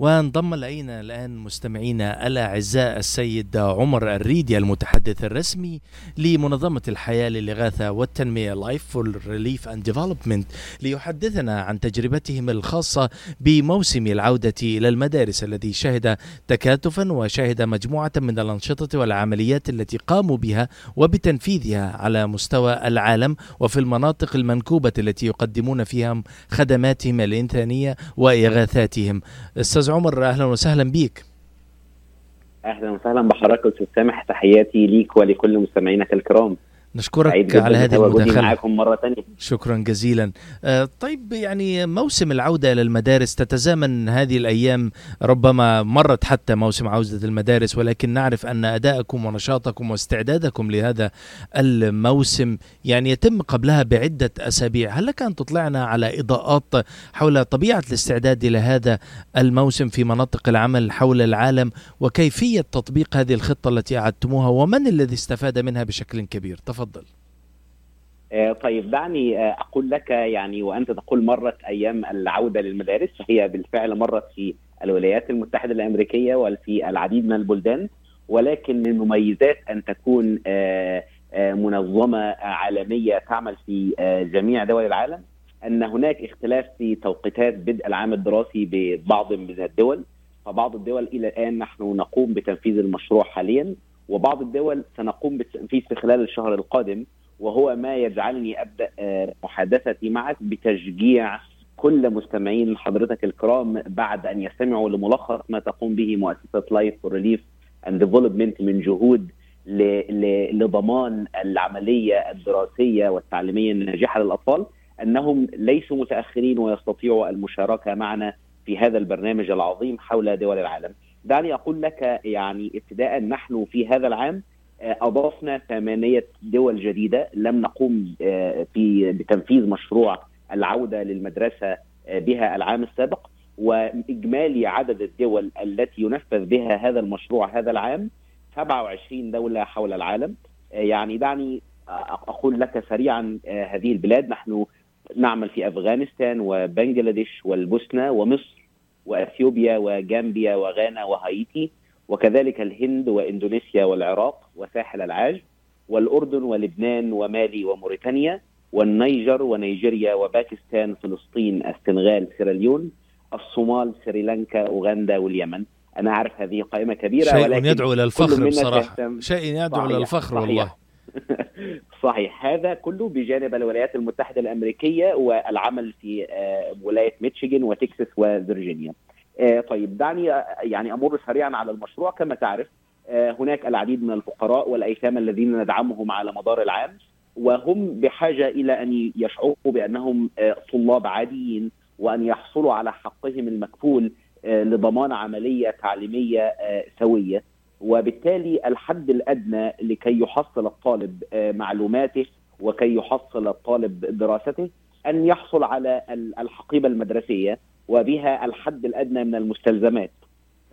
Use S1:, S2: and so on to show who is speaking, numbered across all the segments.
S1: وانضم الينا الآن مستمعينا الأعزاء السيد عمر الريدي المتحدث الرسمي لمنظمة الحياة للإغاثة والتنمية Life for Relief and Development ليحدثنا عن تجربتهم الخاصة بموسم العودة إلى المدارس الذي شهد تكاتفا وشهد مجموعة من الأنشطة والعمليات التي قاموا بها وبتنفيذها على مستوى العالم وفي المناطق المنكوبة التي يقدمون فيها خدماتهم الإنسانية وإغاثاتهم. أستاذ عمر أهلا وسهلا بيك.
S2: أهلا وسهلا بحضرتك أستاذ سامح تحياتي ليك ولكل مستمعينك الكرام.
S1: نشكرك على هذه المداخلة.
S2: معكم مرة ثانية
S1: شكرا جزيلا. آه طيب يعني موسم العودة إلى المدارس تتزامن هذه الأيام ربما مرت حتى موسم عودة المدارس ولكن نعرف أن أدائكم ونشاطكم واستعدادكم لهذا الموسم يعني يتم قبلها بعدة أسابيع. هل لك أن تطلعنا على إضاءات حول طبيعة الاستعداد لهذا الموسم في مناطق العمل حول العالم وكيفية تطبيق هذه الخطة التي أعدتموها ومن الذي استفاد منها بشكل كبير؟ تفضل. تفضل.
S2: آه طيب دعني آه أقول لك يعني وأنت تقول مرت أيام العودة للمدارس فهي بالفعل مرت في الولايات المتحدة الأمريكية وفي العديد من البلدان ولكن من مميزات أن تكون آه منظمة عالمية تعمل في جميع دول العالم أن هناك اختلاف في توقيتات بدء العام الدراسي ببعض من الدول فبعض الدول إلى الآن نحن نقوم بتنفيذ المشروع حاليا وبعض الدول سنقوم بالتنفيذ في خلال الشهر القادم وهو ما يجعلني أبدأ محادثتي معك بتشجيع كل مستمعين حضرتك الكرام بعد أن يستمعوا لملخص ما تقوم به مؤسسة Life Relief and Development من جهود لضمان العملية الدراسية والتعليمية الناجحة للأطفال أنهم ليسوا متأخرين ويستطيعوا المشاركة معنا في هذا البرنامج العظيم حول دول العالم. دعني أقول لك يعني ابتداء نحن في هذا العام أضفنا ثمانية دول جديدة. لم نقوم في بتنفيذ مشروع العودة للمدرسة بها العام السابق. وإجمالي عدد الدول التي ينفذ بها هذا المشروع هذا العام 27 دولة حول العالم. يعني دعني أقول لك سريعا هذه البلاد. نحن نعمل في أفغانستان وبنجلاديش والبوسنة ومصر وأثيوبيا وجامبيا وغانا وهايتي وكذلك الهند وإندونيسيا والعراق وساحل العاج والأردن ولبنان ومالي وموريتانيا والنيجر ونيجيريا وباكستان فلسطين السنغال سيراليون الصومال سريلانكا أوغندا واليمن. أنا عارف هذه قائمة كبيرة
S1: شيء ولكن يدعو إلى الفخر بصراحة. شيء يدعو إلى الفخر والله.
S2: صحيح. هذا كله بجانب الولايات المتحدة الأمريكية والعمل في ولاية ميتشيغن وتكساس وفرجينيا طيب دعني يعني أمر سريعا على المشروع. كما تعرف هناك العديد من الفقراء والأيتام الذين ندعمهم على مدار العام وهم بحاجة إلى أن يشعروا بأنهم طلاب عاديين وأن يحصلوا على حقهم المكفول لضمان عملية تعليمية سوية. وبالتالي الحد الأدنى لكي يحصل الطالب معلوماته وكي يحصل الطالب دراسته أن يحصل على الحقيبة المدرسية وبها الحد الأدنى من المستلزمات.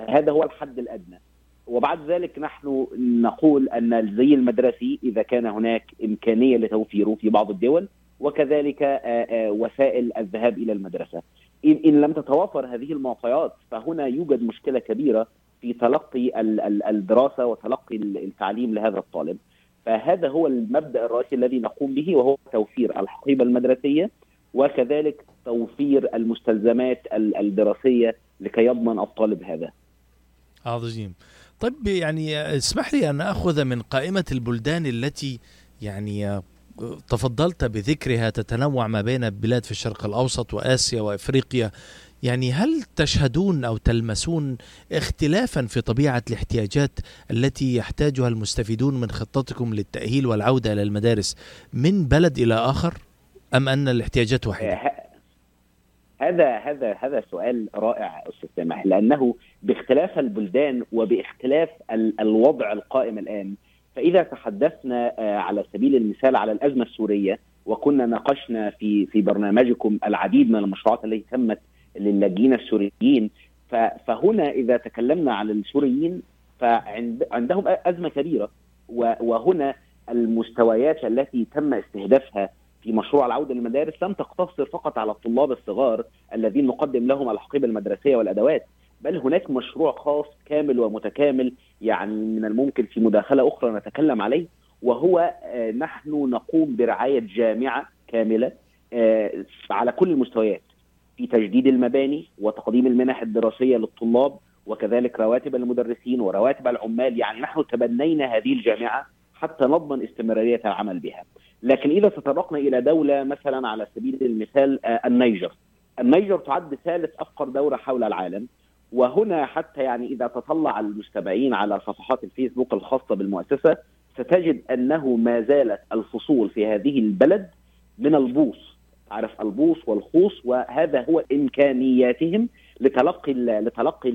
S2: هذا هو الحد الأدنى. وبعد ذلك نحن نقول أن الزي المدرسي إذا كان هناك إمكانية لتوفيره في بعض الدول وكذلك وسائل الذهاب إلى المدرسة. ان لم تتوافر هذه المعطيات فهنا يوجد مشكلة كبيرة في تلقي الدراسة وتلقي التعليم لهذا الطالب. فهذا هو المبدأ الرئيسي الذي نقوم به وهو توفير الحقيبة المدرسية وكذلك توفير المستلزمات الدراسية لكي يضمن الطالب هذا.
S1: عظيم. طيب يعني اسمح لي أن أخذ من قائمة البلدان التي يعني تفضلت بذكرها تتنوع ما بين البلاد في الشرق الأوسط وآسيا وإفريقيا يعني هل تشهدون أو تلمسون اختلافا في طبيعة الاحتياجات التي يحتاجها المستفيدون من خطتكم للتأهيل والعودة إلى المدارس من بلد إلى آخر أم أن الاحتياجات واحدة؟
S2: هذا هذا هذا سؤال رائع أستاذ سامح لأنه باختلاف البلدان وباختلاف الوضع القائم الآن فإذا تحدثنا على سبيل المثال على الأزمة السورية وكنا ناقشنا في في برنامجكم العديد من المشروعات التي تمت للاجئين السوريين. فهنا إذا تكلمنا عن السوريين فعندهم أزمة كبيرة. وهنا المستويات التي تم استهدافها في مشروع العودة للمدارس لم تقتصر فقط على الطلاب الصغار الذين نقدم لهم الحقيبة المدرسية والأدوات بل هناك مشروع خاص كامل ومتكامل يعني من الممكن في مداخلة أخرى نتكلم عليه وهو نحن نقوم برعاية جامعة كاملة على كل المستويات. في تجديد المباني وتقديم المنح الدراسية للطلاب وكذلك رواتب المدرسين ورواتب العمال يعني نحن تبنينا هذه الجامعة حتى نضمن استمرارية العمل بها. لكن إذا تطرقنا إلى دولة مثلا على سبيل المثال النيجر. النيجر تعد ثالث أفقر دولة حول العالم وهنا حتى يعني إذا تطلع المستمعين على صفحات الفيسبوك الخاصة بالمؤسسة ستجد أنه ما زالت الفصول في هذه البلد من البوص. عارف البوص والخوص وهذا هو إمكانياتهم لتلقي لتلقي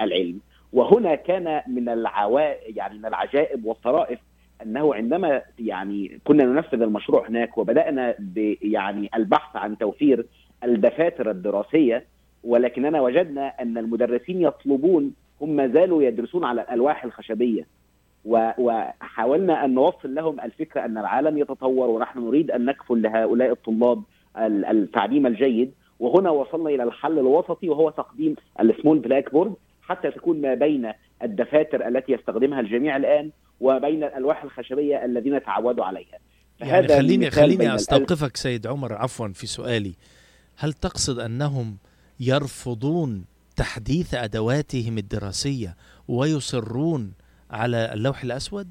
S2: العلم. وهنا كان من العوا يعني من العجائب والطرائف أنه عندما يعني كنا ننفذ المشروع هناك وبدأنا يعني البحث عن توفير الدفاتر الدراسية ولكننا وجدنا أن المدرسين يطلبون هم ما زالوا يدرسون على الألواح الخشبية. وحاولنا أن نوصل لهم الفكرة أن العالم يتطور ونحن نريد أن نكفل لهؤلاء الطلاب التعليم الجيد وهنا وصلنا إلى الحل الوسطي وهو تقديم ال small blackboard حتى تكون ما بين الدفاتر التي يستخدمها الجميع الآن وبين الألواح الخشبية الذين تعودوا عليها
S1: يعني خليني خليني أستوقفك سيد عمر عفوا في سؤالي هل تقصد أنهم يرفضون تحديث أدواتهم الدراسية ويصرون على اللوح الأسود؟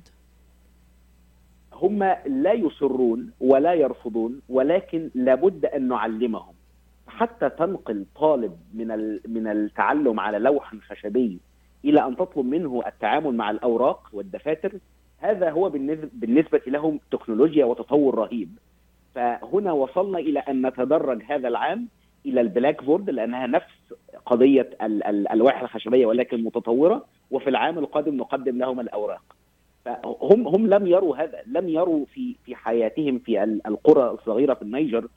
S2: هم لا يصرون ولا يرفضون ولكن لابد أن نعلمهم. حتى تنقل طالب من من التعلم على لوح خشبي إلى أن تطلب منه التعامل مع الأوراق والدفاتر هذا هو بالنسبة لهم تكنولوجيا وتطور رهيب. فهنا وصلنا إلى أن نتدرج هذا العام إلى ال blackboard لأنها نفس قضية الالواح الخشبية ولكن متطورة وفي العام القادم نقدم لهم الأوراق. فهم هم لم يروا هذا لم يروا في في حياتهم في القرى الصغيرة في النيجر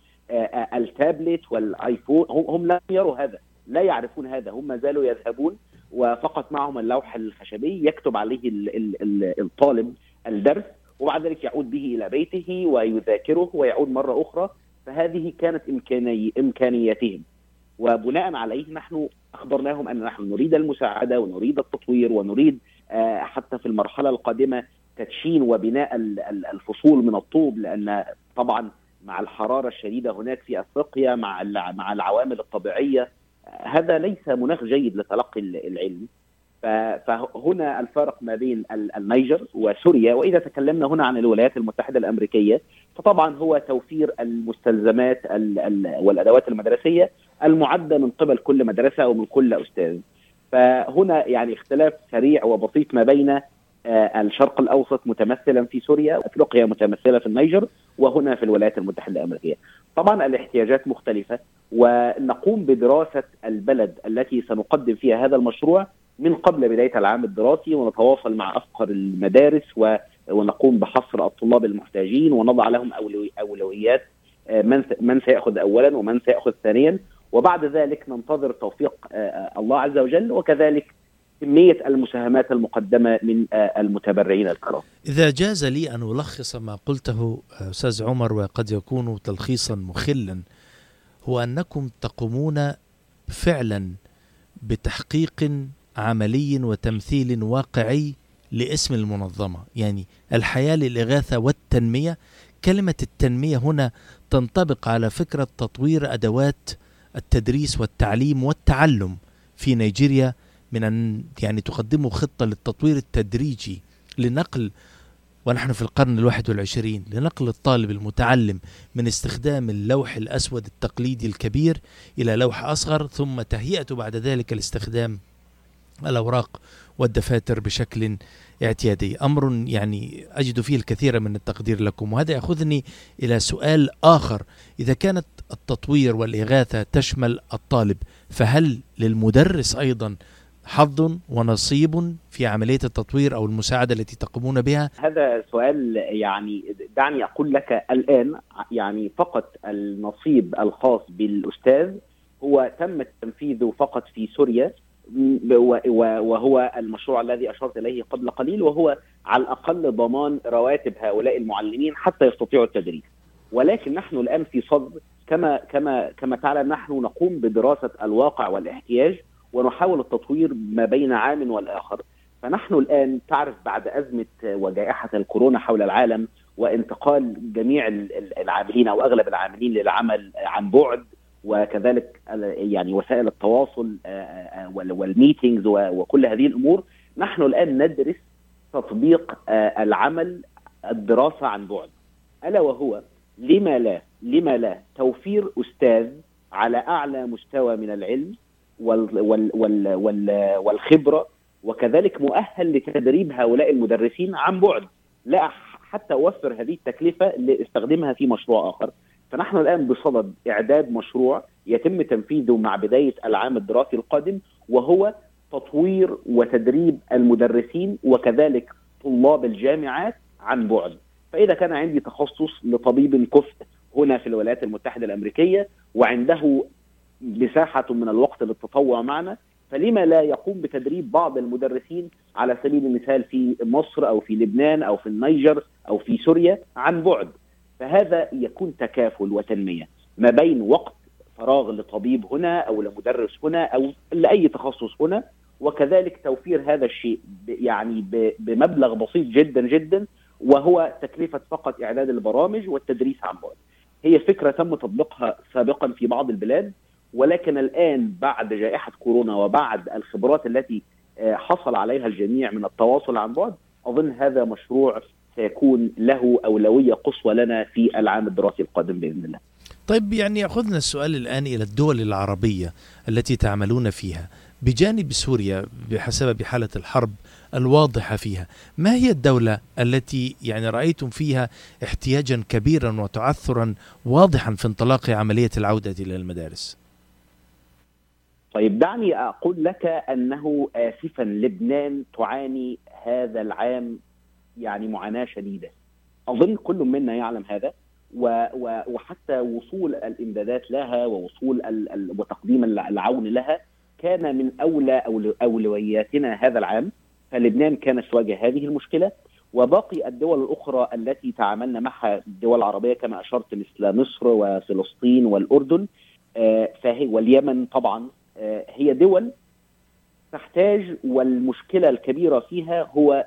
S2: التابلت والآيفون هم لم يروا هذا لا يعرفون هذا هم ما زالوا يذهبون وفقط معهم اللوح الخشبي يكتب عليه الطالب الدرس وبعد ذلك يعود به إلى بيته ويذاكره ويعود مرة أخرى فهذه كانت إمكاني إمكانياتهم. وبناء عليه نحن أخبرناهم أن نحن نريد المساعدة ونريد التطوير ونريد حتى في المرحلة القادمة تدشين وبناء الفصول من الطوب لأن طبعا مع الحرارة الشديدة هناك في أفريقيا مع مع العوامل الطبيعية هذا ليس مناخ جيد لتلقي العلم. فهنا الفرق ما بين النيجر وسوريا. وإذا تكلمنا هنا عن الولايات المتحدة الأمريكية فطبعا هو توفير المستلزمات والأدوات المدرسية المعدة من قبل كل مدرسة أو من كل أستاذ. فهنا يعني اختلاف سريع وبسيط ما بين الشرق الأوسط متمثلا في سوريا افريقيا متمثلة في النيجر وهنا في الولايات المتحدة الأمريكية. طبعا الاحتياجات مختلفة ونقوم بدراسة البلد التي سنقدم فيها هذا المشروع من قبل بداية العام الدراسي ونتواصل مع افقر المدارس ونقوم بحصر الطلاب المحتاجين ونضع لهم أولويات من من سيأخذ اولا ومن سيأخذ ثانيا. وبعد ذلك ننتظر توفيق الله عز وجل وكذلك كمية المساهمات المقدمة من المتبرعين الكرام.
S1: إذا جاز لي أن ألخص ما قلته أستاذ عمر وقد يكون تلخيصا مخلا هو أنكم تقومون فعلا بتحقيق عملي وتمثيل واقعي لاسم المنظمة يعني الحياة للإغاثة والتنمية كلمة التنمية هنا تنطبق على فكرة تطوير أدوات التدريس والتعليم والتعلم في نيجيريا من أن يعني تقدموا خطة للتطوير التدريجي لنقل ونحن في القرن الواحد والعشرين لنقل الطالب المتعلم من استخدام اللوح الأسود التقليدي الكبير إلى لوح أصغر ثم تهيئته بعد ذلك لاستخدام الأوراق والدفاتر بشكل اعتيادي. أمر يعني أجد فيه الكثير من التقدير لكم وهذا يأخذني إلى سؤال آخر. إذا كانت التطوير والإغاثة تشمل الطالب فهل للمدرس أيضا حظ ونصيب في عملية التطوير أو المساعدة التي تقومون بها؟
S2: هذا سؤال يعني دعني أقول لك الآن يعني فقط النصيب الخاص بالأستاذ هو تم تنفيذه فقط في سوريا. وهو المشروع الذي أشرت إليه قبل قليل وهو على الأقل ضمان رواتب هؤلاء المعلمين حتى يستطيعوا التدريس. ولكن نحن الآن في صدد كما كما كما تعلم نحن نقوم بدراسة الواقع والاحتياج ونحاول التطوير ما بين عام والآخر. فنحن الآن تعرف بعد أزمة وجائحة الكورونا حول العالم وانتقال جميع العاملين أو أغلب العاملين للعمل عن بعد وكذلك يعني وسائل التواصل والميتينجز وكل هذه الأمور نحن الآن ندرس تطبيق العمل الدراسة عن بعد. ألا وهو لما لا لما لا توفير أستاذ على أعلى مستوى من العلم وال وال وال وال والخبرة وكذلك مؤهل لتدريب هؤلاء المدرسين عن بعد. لا حتى أوفر هذه التكلفة لاستخدمها في مشروع آخر. فنحن الآن بصدد إعداد مشروع يتم تنفيذه مع بداية العام الدراسي القادم وهو تطوير وتدريب المدرسين وكذلك طلاب الجامعات عن بعد. فإذا كان عندي تخصص لطبيب كفء هنا في الولايات المتحدة الأمريكية وعنده مساحة من الوقت للتطوع معنا فلما لا يقوم بتدريب بعض المدرسين على سبيل المثال في مصر أو في لبنان أو في النيجر أو في سوريا عن بعد. فهذا يكون تكافل وتنمية ما بين وقت فراغ لطبيب هنا أو لمدرس هنا أو لأي تخصص هنا وكذلك توفير هذا الشيء يعني بمبلغ بسيط جدا جدا وهو تكلفة فقط إعداد البرامج والتدريس عن بعد. هي فكرة تم تطبيقها سابقا في بعض البلاد ولكن الآن بعد جائحة كورونا وبعد الخبرات التي حصل عليها الجميع من التواصل عن بعد أظن هذا مشروع سيكون له أولوية قصوى لنا في العام الدراسي القادم بإذن الله.
S1: طيب يعني ياخذنا السؤال الآن إلى الدول العربية التي تعملون فيها بجانب سوريا بحسب حاله الحرب الواضحة فيها، ما هي الدولة التي يعني رأيتم فيها احتياجا كبيرا وتعثرا واضحا في انطلاق عملية العودة إلى المدارس؟
S2: طيب دعني أقول لك أنه اسفا لبنان تعاني هذا العام يعني معاناة شديدة. أظن كل منا يعلم هذا وحتى وصول الإمدادات لها ووصول وتقديم العون لها كان من أولى أولوياتنا هذا العام فلبنان كانت تواجه هذه المشكلة وباقي الدول الأخرى التي تعاملنا معها الدول العربية كما أشرت مثل مصر وفلسطين والأردن فهي واليمن طبعا هي دول تحتاج والمشكلة الكبيرة فيها هو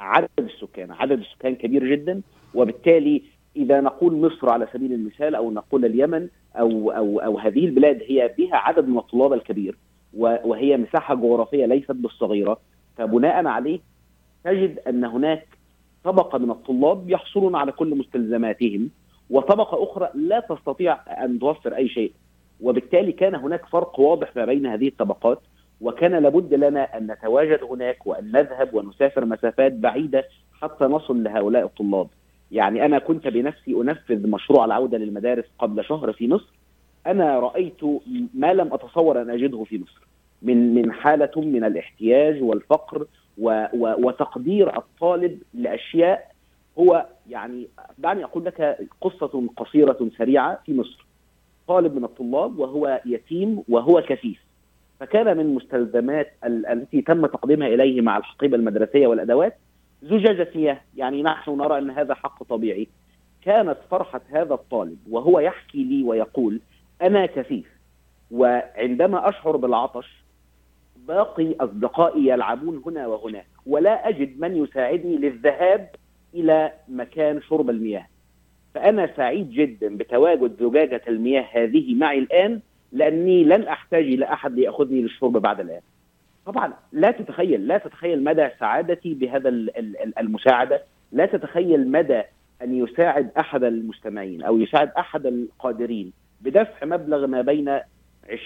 S2: عدد السكان، عدد السكان كبير جدا وبالتالي إذا نقول مصر على سبيل المثال أو نقول اليمن أو أو أو هذه البلاد هي بها عدد من الطلاب الكبير وهي مساحة جغرافية ليست بالصغيرة فبناء عليه تجد أن هناك طبقة من الطلاب يحصلون على كل مستلزماتهم وطبقة أخرى لا تستطيع أن توفر أي شيء وبالتالي كان هناك فرق واضح ما بين هذه الطبقات وكان لابد لنا أن نتواجد هناك وأن نذهب ونسافر مسافات بعيدة حتى نصل لهؤلاء الطلاب. يعني أنا كنت بنفسي أنفذ مشروع العودة للمدارس قبل شهر في مصر أنا رأيت ما لم أتصور أن أجده في مصر من من حالة من الاحتياج والفقر و و وتقدير الطالب لأشياء هو يعني دعني أقول لك قصة قصيرة سريعة في مصر. طالب من الطلاب وهو يتيم وهو كفيف فكان من مستلزمات التي تم تقديمها إليه مع الحقيبة المدرسية والأدوات زجاجة مياه يعني نحن نرى أن هذا حق طبيعي. كانت فرحة هذا الطالب وهو يحكي لي ويقول أنا كفيف وعندما أشعر بالعطش باقي أصدقائي يلعبون هنا وهناك ولا أجد من يساعدني للذهاب إلى مكان شرب المياه. فأنا سعيد جدا بتواجد زجاجة المياه هذه معي الآن لأني لن أحتاج إلى أحد ليأخذني للشرب بعد الآن. طبعا لا تتخيل لا تتخيل مدى سعادتي بهذا المساعدة. لا تتخيل مدى أن يساعد أحد المستمعين أو يساعد أحد القادرين بدفع مبلغ ما بين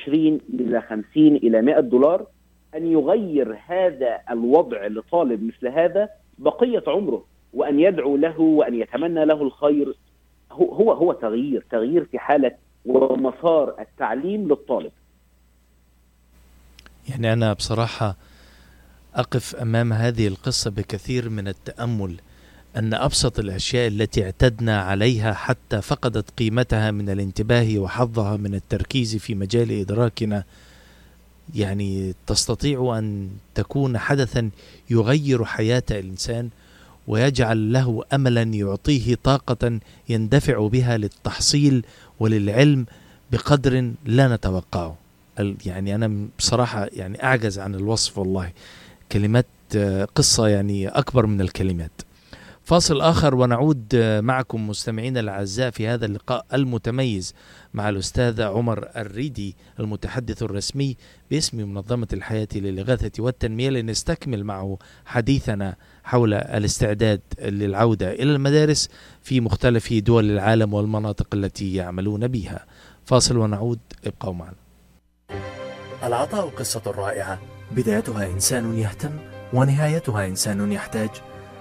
S2: 20 إلى 50 إلى 100 دولار أن يغير هذا الوضع لطالب مثل هذا بقية عمره وأن يدعو له وأن يتمنى له الخير. هو هو هو تغيير تغيير في حالة ومسار التعليم للطالب.
S1: يعني أنا بصراحة أقف أمام هذه القصة بكثير من التأمل أن أبسط الأشياء التي اعتدنا عليها حتى فقدت قيمتها من الانتباه وحظها من التركيز في مجال إدراكنا يعني تستطيع أن تكون حدثا يغير حياة الإنسان ويجعل له املا يعطيه طاقة يندفع بها للتحصيل وللعلم بقدر لا نتوقعه. يعني أنا بصراحة يعني أعجز عن الوصف والله. كلمات آه، قصة يعني أكبر من الكلمات. فاصل آخر ونعود معكم مستمعينا الأعزاء في هذا اللقاء المتميز مع الأستاذ عمر الريدي المتحدث الرسمي باسم منظمة الحياة للإغاثة والتنمية لنستكمل معه حديثنا حول الاستعداد للعودة إلى المدارس في مختلف دول العالم والمناطق التي يعملون بها. فاصل ونعود ابقوا معنا.
S3: العطاء قصة رائعة بدايتها إنسان يهتم ونهايتها إنسان يحتاج.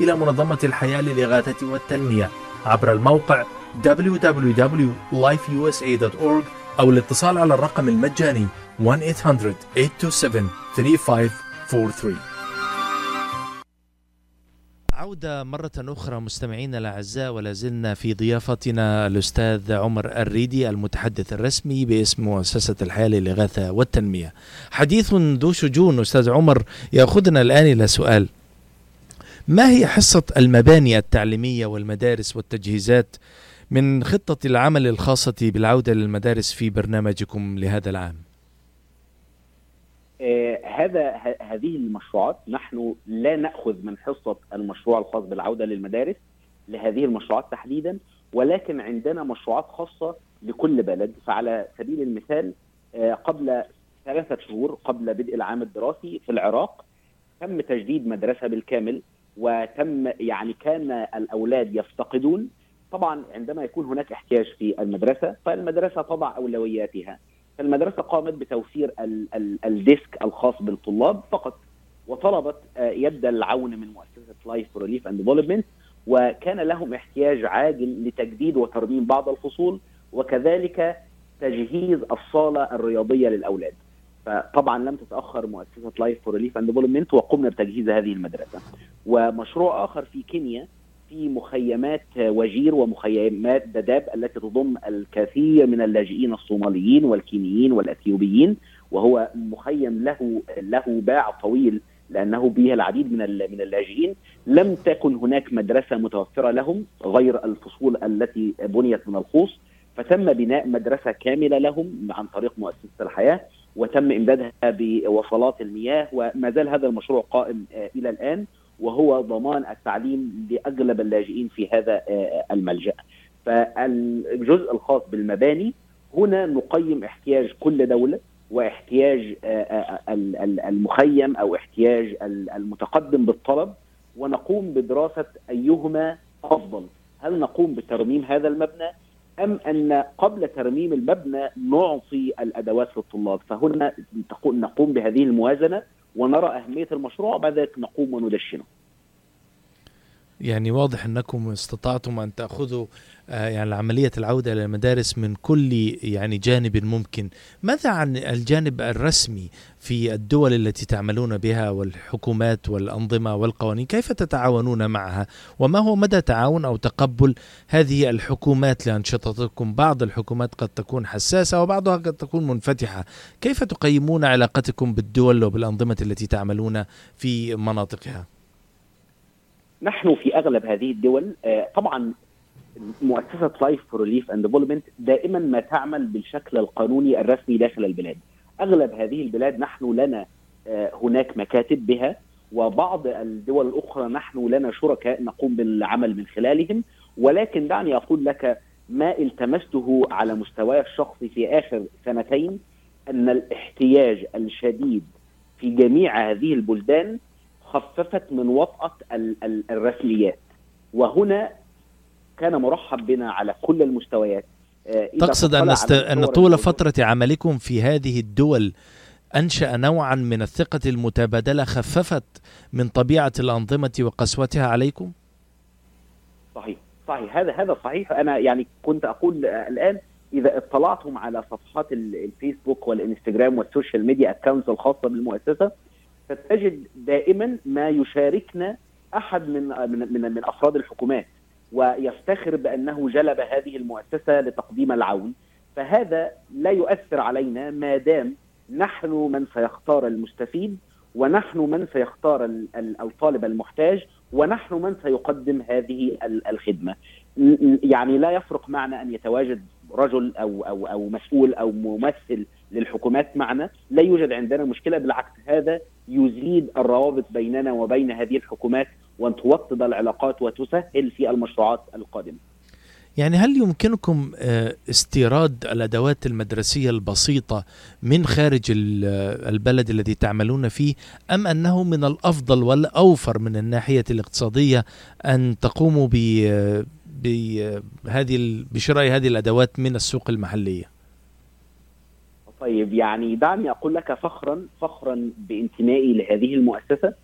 S3: إلى منظمة الحياة للإغاثة والتنمية عبر الموقع www.lifeusa.org أو الاتصال على الرقم المجاني 1-800-827-3543
S1: عودة مرة أخرى مستمعينا الأعزاء ولا زلنا في ضيافتنا الأستاذ عمر الريدي المتحدث الرسمي باسم مؤسسة الحياة للإغاثة والتنمية. حديث ذو شجون أستاذ عمر يأخذنا الآن إلى سؤال. ما هي حصة المباني التعليمية والمدارس والتجهيزات من خطة العمل الخاصة بالعودة للمدارس في برنامجكم لهذا العام؟
S2: آه هذا هذه المشروعات نحن لا نأخذ من حصة المشروع الخاص بالعودة للمدارس لهذه المشروعات تحديدا ولكن عندنا مشروعات خاصة لكل بلد فعلى سبيل المثال آه قبل ثلاثة شهور قبل بدء العام الدراسي في العراق تم تجديد مدرسة بالكامل وتم يعني كان الأولاد يفتقدون. طبعا عندما يكون هناك احتياج في المدرسة فالمدرسة تضع أولوياتها. فالمدرسة قامت بتوفير ال desk الخاص بالطلاب فقط وطلبت آه، يد العون من مؤسسة Life Relief and Development وكان لهم احتياج عاجل لتجديد وترميم بعض الفصول وكذلك تجهيز الصالة الرياضية للأولاد. فطبعا لم تتأخر مؤسسة Life for Relief and Development وقمنا بتجهيز هذه المدرسة. ومشروع آخر في كينيا في مخيمات وجير ومخيمات دداب التي تضم الكثير من اللاجئين الصوماليين والكينيين والأثيوبيين وهو مخيم له له باع طويل لأنه به العديد من من اللاجئين. لم تكن هناك مدرسة متوفرة لهم غير الفصول التي بنيت من الخوص فتم بناء مدرسة كاملة لهم عن طريق مؤسسة الحياة. وتم امدادها بوصلات المياه وما زال هذا المشروع قائم آه، إلى الآن وهو ضمان التعليم لأغلب اللاجئين في هذا آه، الملجأ. فالجزء الخاص بالمباني هنا نقيم احتياج كل دولة واحتياج آه، المخيم أو احتياج المتقدم بالطلب ونقوم بدراسة أيهما أفضل هل نقوم بترميم هذا المبنى أم أن قبل ترميم المبنى نعطي الأدوات للطلاب؟ فهنا نقوم بهذه الموازنة ونرى أهمية المشروع بعد ذلك نقوم وندشنه.
S1: يعني واضح أنكم استطعتم أن تأخذوا آه، يعني عملية العودة إلى المدارس من كل يعني جانب ممكن. ماذا عن الجانب الرسمي في الدول التي تعملون بها والحكومات والأنظمة والقوانين؟ كيف تتعاونون معها؟ وما هو مدى تعاون أو تقبل هذه الحكومات؟ لانشطتكم بعض الحكومات قد تكون حساسة وبعضها قد تكون منفتحة. كيف تقيمون علاقتكم بالدول وبالأنظمة التي تعملون في مناطقها؟
S2: نحن في أغلب هذه الدول آه، طبعا مؤسسة Life for Relief and Development دائما ما تعمل بالشكل القانوني الرسمي داخل البلاد. أغلب هذه البلاد نحن لنا آه، هناك مكاتب بها وبعض الدول الأخرى نحن لنا شركاء نقوم بالعمل من خلالهم ولكن دعني أقول لك ما التمسته على مستواي الشخصي في آخر سنتين أن الاحتياج الشديد في جميع هذه البلدان خففت من وطأة الرسميات. وهنا كان مرحب بنا على كل المستويات.
S1: آه، تقصد أن, است... أن طول فترة عملكم في هذه الدول أنشأ نوعا من الثقة المتبادلة خففت من طبيعة الأنظمة وقسوتها عليكم؟
S2: صحيح. صحيح. هذا هذا صحيح. أنا يعني كنت أقول الآن إذا اطلعتم على صفحات الفيسبوك والإنستجرام وال social media accounts الخاصة بالمؤسسة ستجد دائما ما يشاركنا أحد من من من, من أفراد الحكومات ويفتخر بأنه جلب هذه المؤسسة لتقديم العون. فهذا لا يؤثر علينا ما دام نحن من سيختار المستفيد ونحن من سيختار الطالب المحتاج ونحن من سيقدم هذه الخدمة. يعني لا يفرق معنا أن يتواجد رجل أو أو أو مسؤول أو ممثل للحكومات معنا. لا يوجد عندنا مشكلة بالعكس هذا يزيد الروابط بيننا وبين هذه الحكومات وأن توطد العلاقات وتسهل في المشروعات القادمة
S1: يعني هل يمكنكم آه، استيراد الأدوات المدرسية البسيطة من خارج البلد الذي تعملون فيه أم أنه من الأفضل والأوفر من الناحية الاقتصادية أن تقوموا بهذه بشراء هذه الأدوات من السوق المحلية؟
S2: طيب يعني دعني أقول لك فخرا فخرا بانتمائي لهذه المؤسسة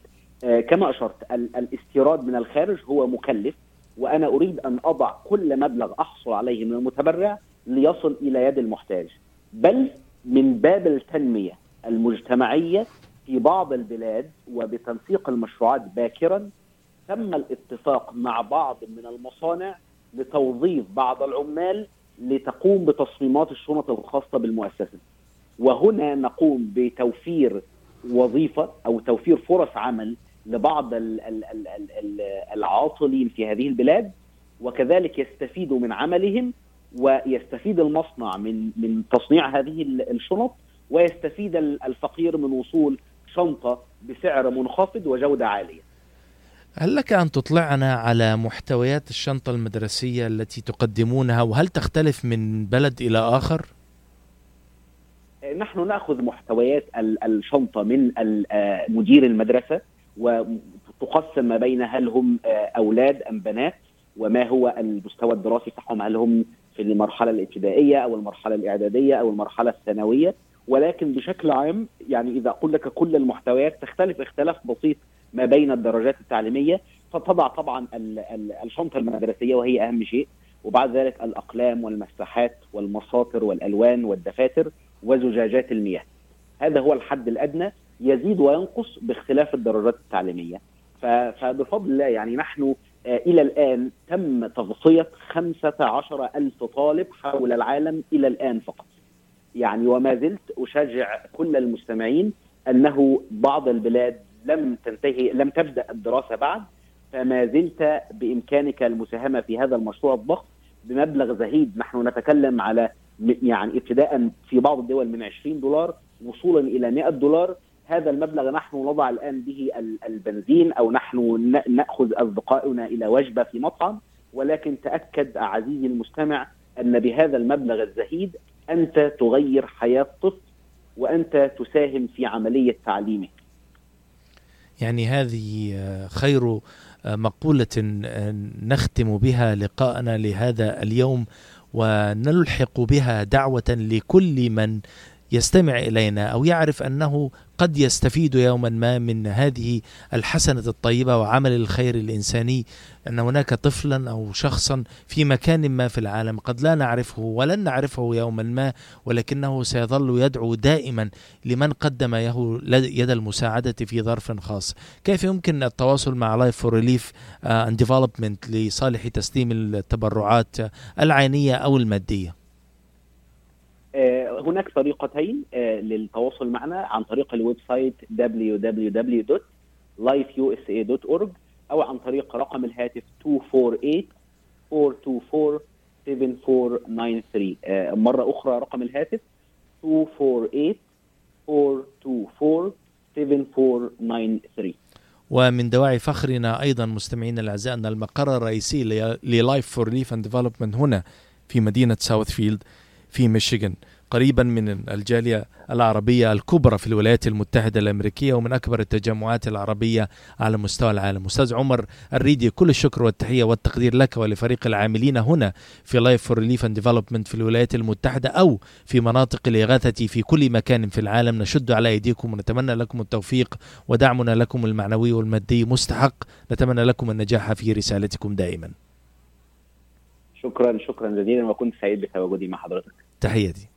S2: آه، كما أشرت الاستيراد من الخارج هو مكلف وأنا أريد أن أضع كل مبلغ أحصل عليه من المتبرع ليصل إلى يد المحتاج بل من باب التنمية المجتمعية في بعض البلاد وبتنسيق المشروعات باكرا تم الاتفاق مع بعض من المصانع لتوظيف بعض العمال لتقوم بتصميمات الشنط الخاصة بالمؤسسة. وهنا نقوم بتوفير وظيفة أو توفير فرص عمل لبعض العاطلين في هذه البلاد وكذلك يستفيدوا من عملهم ويستفيد المصنع من من تصنيع هذه الشنط ويستفيد الفقير من وصول شنطة بسعر منخفض وجودة عالية.
S1: هل لك أن تطلعنا على محتويات الشنطة المدرسية التي تقدمونها وهل تختلف من بلد إلى آخر؟
S2: نحن نأخذ محتويات الشنطة من آه، مدير المدرسة وتقسم ما بين هل هم آه، أولاد أم بنات وما هو المستوى الدراسي بتاعهم هل هم في المرحلة الابتدائية أو المرحلة الإعدادية أو المرحلة الثانوية. ولكن بشكل عام يعني إذا أقول لك كل المحتويات تختلف اختلاف بسيط ما بين الدرجات التعليمية. فتضع طبعا الشنطة المدرسية وهي أهم شيء. وبعد ذلك الأقلام والمساحات والمساطر والألوان والدفاتر وزجاجات المياه. هذا هو الحد الأدنى يزيد وينقص باختلاف الدرجات التعليمية. فبفضل الله يعني نحن آه، إلى الآن تم تغطية 15 ألف طالب حول العالم إلى الآن فقط. يعني وما زلت أشجع كل المستمعين أنه بعض البلاد لم تنتهي لم تبدأ الدراسة بعد فما زلت بإمكانك المساهمة في هذا المشروع الضخم بمبلغ زهيد. نحن نتكلم على يعني ابتداء في بعض الدول من 20 دولار وصولا إلى 100 دولار. هذا المبلغ نحن نضع الآن به البنزين أو نحن نأخذ أصدقائنا إلى وجبة في مطعم. ولكن تأكد عزيزي المستمع أن بهذا المبلغ الزهيد أنت تغير حياة طفل وأنت تساهم في عملية تعليمه.
S1: يعني هذه خير مقولة نختم بها لقاءنا لهذا اليوم ونلحق بها دعوة لكل من يستمع إلينا أو يعرف أنه قد يستفيد يوما ما من هذه الحسنة الطيبة وعمل الخير الإنساني أن هناك طفلا أو شخصا في مكان ما في العالم قد لا نعرفه ولن نعرفه يوما ما ولكنه سيظل يدعو دائما لمن قدم يد المساعدة في ظرف خاص. كيف يمكن التواصل مع Life for Relief and Development لصالح تسليم التبرعات العينية أو المادية؟
S2: آه، هناك طريقتين آه، للتواصل معنا عن طريق ال website www.lifeusa.org أو عن طريق رقم الهاتف 248 424 7493 مرة أخرى رقم الهاتف 248 424 7493
S1: ومن دواعي فخرنا أيضا مستمعينا الأعزاء أن المقر الرئيسي ل Life for Relief and Development هنا في مدينة ساوث فيلد في ميشيغان قريبا من الجالية العربية الكبرى في الولايات المتحدة الأمريكية ومن أكبر التجمعات العربية على مستوى العالم. أستاذ عمر الريدي كل الشكر والتحية والتقدير لك ولفريق العاملين هنا في Life for Relief and Development في الولايات المتحدة أو في مناطق الإغاثة في كل مكان في العالم. نشد على أيديكم ونتمنى لكم التوفيق ودعمنا لكم المعنوي والمادي مستحق. نتمنى لكم النجاح في رسالتكم دائما.
S2: شكرا شكرا جزيلا وكنت سعيد بتواجدي مع حضرتك.
S1: تحياتي.